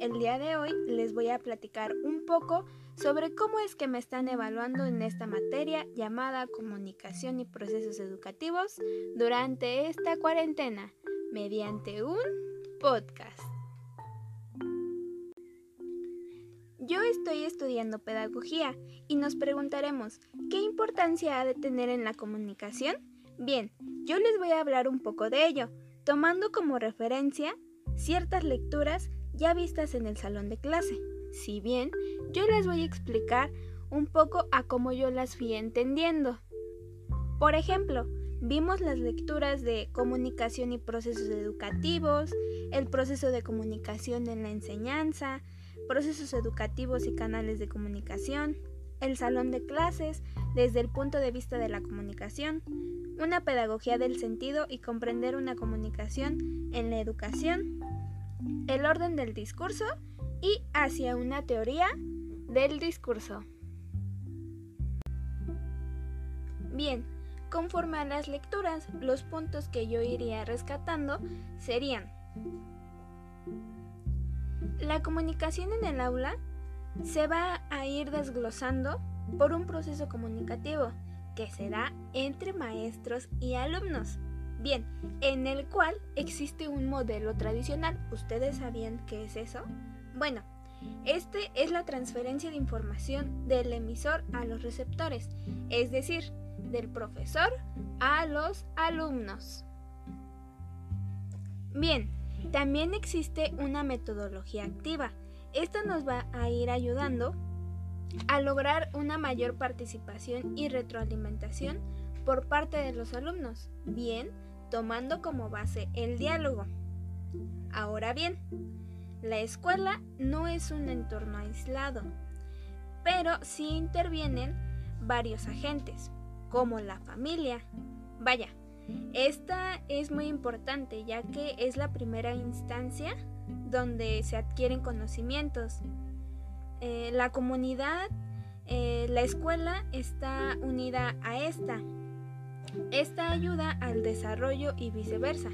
El día de hoy les voy a platicar un poco sobre cómo es que me están evaluando en esta materia llamada comunicación y procesos educativos durante esta cuarentena mediante un podcast. Yo estoy estudiando pedagogía y nos preguntaremos, ¿qué importancia ha de tener en la comunicación? Bien, yo les voy a hablar un poco de ello, tomando como referencia ciertas lecturas ya vistas en el salón de clase. Si bien, yo les voy a explicar un poco a cómo yo las fui entendiendo. Por ejemplo, vimos las lecturas de comunicación y procesos educativos, el proceso de comunicación en la enseñanza, procesos educativos y canales de comunicación, el salón de clases desde el punto de vista de la comunicación, una pedagogía del sentido y comprender una comunicación en la educación, el orden del discurso y hacia una teoría del discurso. Bien, conforme a las lecturas, los puntos que yo iría rescatando serían la comunicación en el aula se va a ir desglosando por un proceso comunicativo que se da entre maestros y alumnos. Bien, en el cual existe un modelo tradicional. ¿Ustedes sabían qué es eso? Bueno, este es la transferencia de información del emisor a los receptores, es decir, del profesor a los alumnos. Bien, también existe una metodología activa. Esta nos va a ir ayudando a lograr una mayor participación y retroalimentación por parte de los alumnos, bien tomando como base el diálogo. Ahora bien, la escuela no es un entorno aislado, pero sí intervienen varios agentes, como la familia. Vaya, esta es muy importante ya que es la primera instancia donde se adquieren conocimientos. Eh, la comunidad, eh, la escuela está unida a esta. Esta ayuda al desarrollo y viceversa.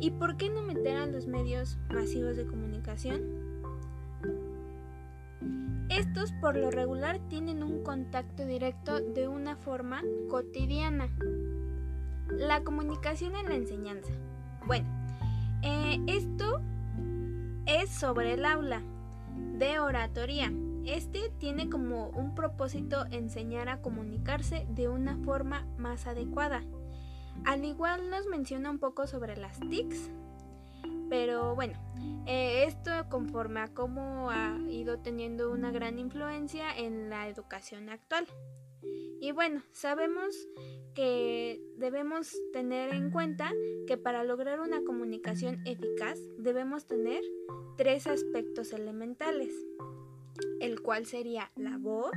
¿Y por qué no meter a los medios masivos de comunicación? Estos por lo regular tienen un contacto directo de una forma cotidiana. La comunicación en la enseñanza. Bueno, eh, esto es sobre el aula de oratoria. Este tiene como un propósito enseñar a comunicarse de una forma más adecuada. Al igual nos menciona un poco sobre las TICs, pero bueno, eh, esto conforme a cómo ha ido teniendo una gran influencia en la educación actual. Y bueno, sabemos que debemos tener en cuenta que para lograr una comunicación eficaz debemos tener tres aspectos elementales, el cual sería la voz,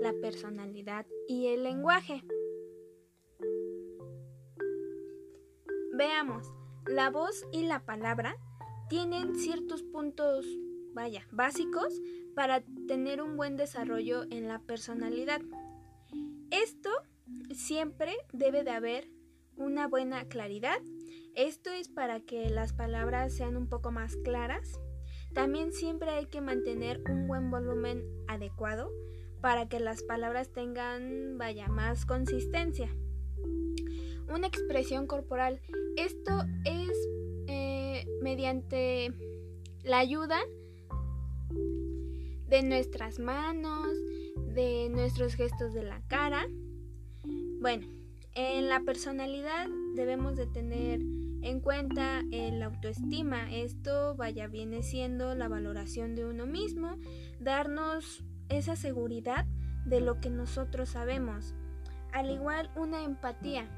la personalidad y el lenguaje. Veamos, la voz y la palabra tienen ciertos puntos, vaya, básicos para tener un buen desarrollo en la personalidad. Esto siempre debe de haber una buena claridad. Esto es para que las palabras sean un poco más claras. También siempre hay que mantener un buen volumen adecuado para que las palabras tengan, vaya, más consistencia. Una expresión corporal. Esto es eh, mediante la ayuda de nuestras manos, de nuestros gestos de la cara. Bueno, en la personalidad debemos de tener en cuenta el autoestima. Esto vaya viene siendo la valoración de uno mismo, darnos esa seguridad de lo que nosotros sabemos. Al igual una empatía.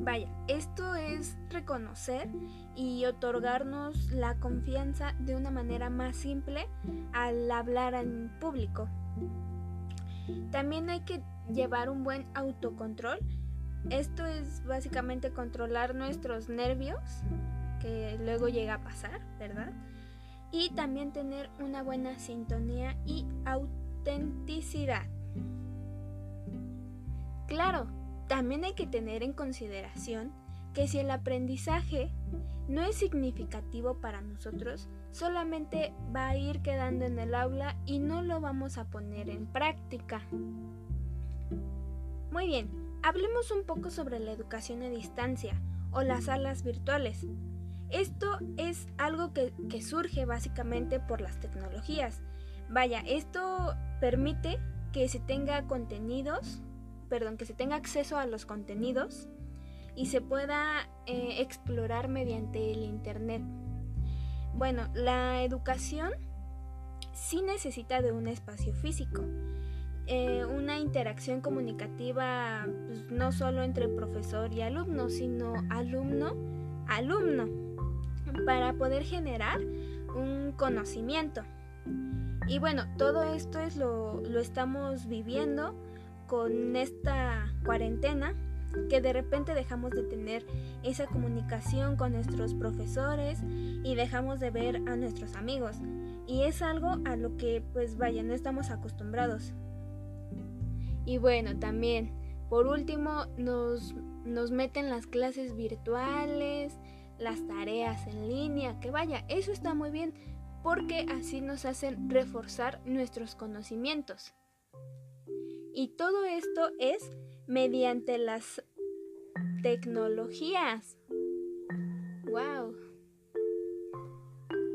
Vaya, esto es reconocer y otorgarnos la confianza de una manera más simple al hablar en público. También hay que llevar un buen autocontrol. Esto es básicamente controlar nuestros nervios, que luego llega a pasar, ¿verdad? Y también tener una buena sintonía y autenticidad. Claro, también hay que tener en consideración que si el aprendizaje no es significativo para nosotros, solamente va a ir quedando en el aula y no lo vamos a poner en práctica. Muy bien, hablemos un poco sobre la educación a distancia o las salas virtuales. Esto es algo que, surge básicamente por las tecnologías. Vaya, esto permite que se tenga contenidos, perdón, que se tenga acceso a los contenidos y se pueda eh, explorar mediante el Internet. Bueno, la educación sí necesita de un espacio físico, eh, una interacción comunicativa pues, no solo entre profesor y alumno, sino alumno-alumno, para poder generar un conocimiento. Y bueno, todo esto es lo, lo estamos viviendo con esta cuarentena que de repente dejamos de tener esa comunicación con nuestros profesores y dejamos de ver a nuestros amigos. Y es algo a lo que pues vaya, no estamos acostumbrados. Y bueno, también, por último, nos, nos meten las clases virtuales, las tareas en línea, que vaya, eso está muy bien, porque así nos hacen reforzar nuestros conocimientos. Y todo esto es mediante las tecnologías. ¡Wow!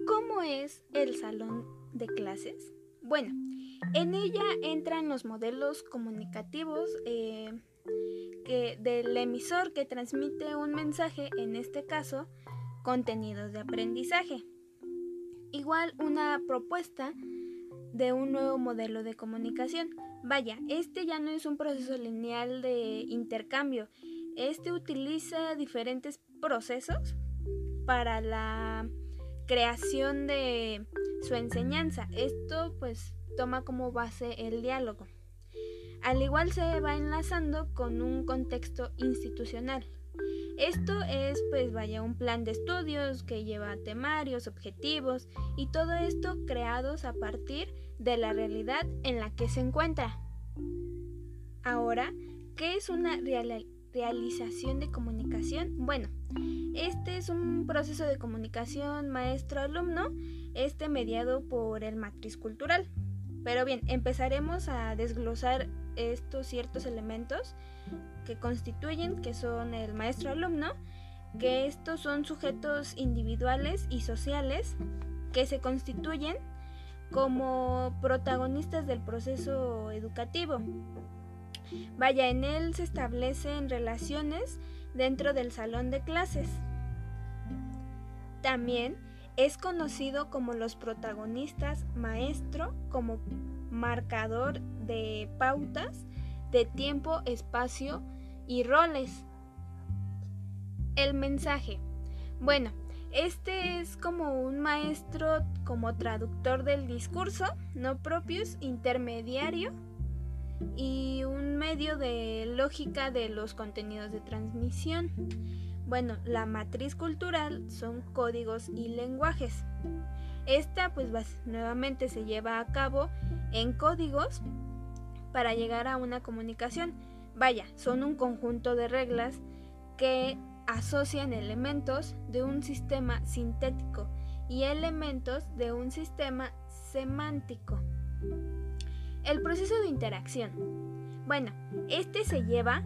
¿Cómo es el salón de clases? Bueno, en ella entran los modelos comunicativos eh, que, del emisor que transmite un mensaje, en este caso, contenidos de aprendizaje. Igual una propuesta de un nuevo modelo de comunicación. Vaya, este ya no es un proceso lineal de intercambio. Este utiliza diferentes procesos para la creación de su enseñanza. Esto pues toma como base el diálogo. Al igual se va enlazando con un contexto institucional. Esto es pues vaya un plan de estudios que lleva temarios, objetivos y todo esto creados a partir de la realidad en la que se encuentra. Ahora, ¿qué es una realización de comunicación? Bueno, este es un proceso de comunicación maestro-alumno, este mediado por el matriz cultural. Pero bien, empezaremos a desglosar estos ciertos elementos que constituyen, que son el maestro-alumno, que estos son sujetos individuales y sociales que se constituyen como protagonistas del proceso educativo. Vaya, en él se establecen relaciones dentro del salón de clases. También es conocido como los protagonistas maestro, como marcador de pautas de tiempo, espacio y roles. El mensaje. Bueno, este es como un maestro, como traductor del discurso, no propios, intermediario y un medio de lógica de los contenidos de transmisión. Bueno, la matriz cultural son códigos y lenguajes. Esta pues nuevamente se lleva a cabo en códigos para llegar a una comunicación. Vaya, son un conjunto de reglas que asocian elementos de un sistema sintético y elementos de un sistema semántico. El proceso de interacción. Bueno, este se lleva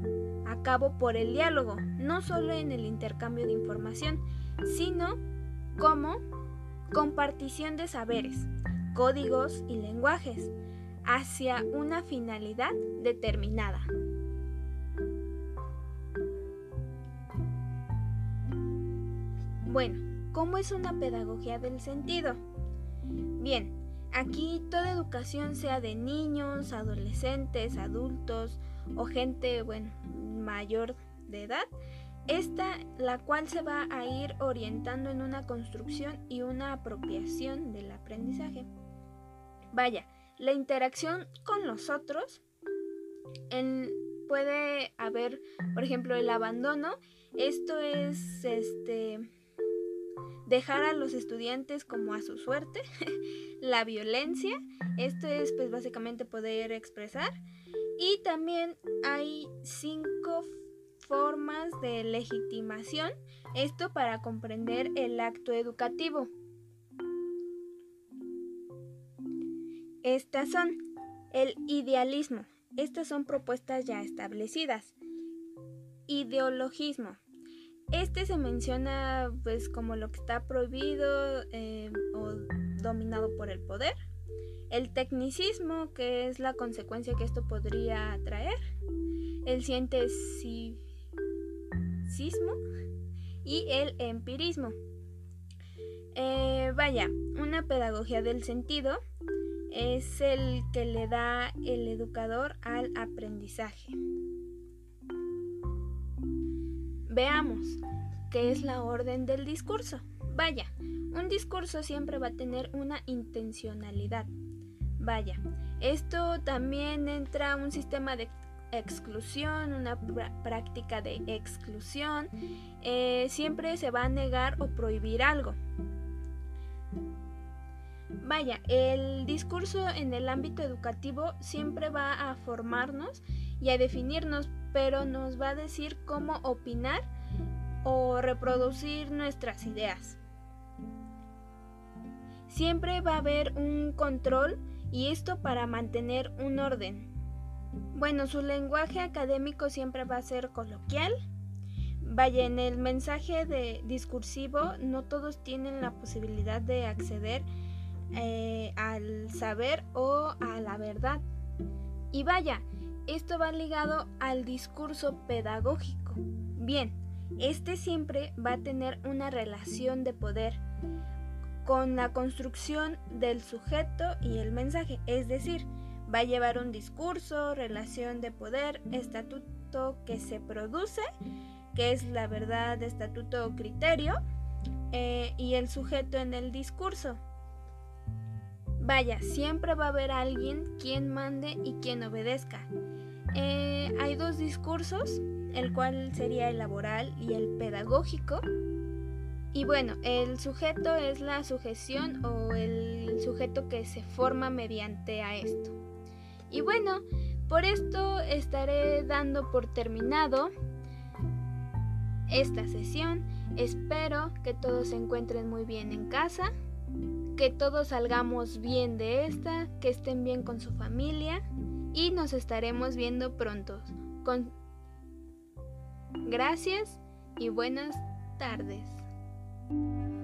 a cabo por el diálogo, no solo en el intercambio de información, sino como compartición de saberes, códigos y lenguajes hacia una finalidad determinada. Bueno, ¿cómo es una pedagogía del sentido? Bien, aquí toda educación, sea de niños, adolescentes, adultos o gente, bueno, mayor de edad, esta la cual se va a ir orientando en una construcción y una apropiación del aprendizaje. Vaya, la interacción con los otros puede haber, por ejemplo, el abandono. Esto es este dejar a los estudiantes como a su suerte, la violencia, esto es pues básicamente poder expresar y también hay cinco formas de legitimación, esto para comprender el acto educativo. Estas son el idealismo. Estas son propuestas ya establecidas. Ideologismo. Este se menciona pues como lo que está prohibido eh, o dominado por el poder. El tecnicismo, que es la consecuencia que esto podría traer. El cientificismo y el empirismo. Eh, vaya, una pedagogía del sentido es el que le da el educador al aprendizaje. Veamos, ¿qué es la orden del discurso? Vaya, un discurso siempre va a tener una intencionalidad. Vaya, esto también entra un sistema de exclusión, una práctica de exclusión. Eh, siempre se va a negar o prohibir algo. Vaya, el discurso en el ámbito educativo siempre va a formarnos y a definirnos, pero nos va a decir cómo opinar o reproducir nuestras ideas. Siempre va a haber un control y esto para mantener un orden. Bueno, su lenguaje académico siempre va a ser coloquial. Vaya, en el mensaje de discursivo no todos tienen la posibilidad de acceder eh, al saber o a la verdad. Y vaya, esto va ligado al discurso pedagógico. Bien, este siempre va a tener una relación de poder con la construcción del sujeto y el mensaje, es decir, va a llevar un discurso, relación de poder, estatuto que se produce, que es la verdad, estatuto o criterio, eh, y el sujeto en el discurso. Vaya, siempre va a haber alguien quien mande y quien obedezca. Eh, hay dos discursos, el cual sería el laboral y el pedagógico. Y bueno, el sujeto es la sujeción o el sujeto que se forma mediante a esto. Y bueno, por esto estaré dando por terminado esta sesión. Espero que todos se encuentren muy bien en casa que todos salgamos bien de esta, que estén bien con su familia y nos estaremos viendo pronto. Con... Gracias y buenas tardes. Thank you.